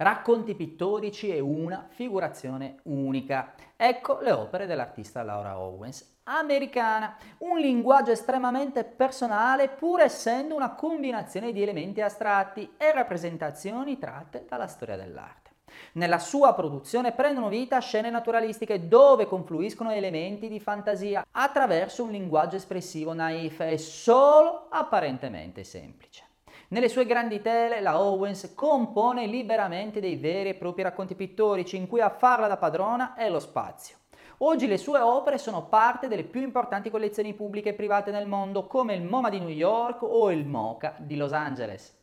racconti pittorici e una figurazione unica. Ecco le opere dell'artista Laura Owens, americana, un linguaggio estremamente personale pur essendo una combinazione di elementi astratti e rappresentazioni tratte dalla storia dell'arte. Nella sua produzione prendono vita scene naturalistiche dove confluiscono elementi di fantasia attraverso un linguaggio espressivo naif e solo apparentemente semplice. Nelle sue grandi tele la Owens compone liberamente dei veri e propri racconti pittorici in cui a farla da padrona è lo spazio. Oggi le sue opere sono parte delle più importanti collezioni pubbliche e private nel mondo come il MoMA di New York o il MoCA di Los Angeles.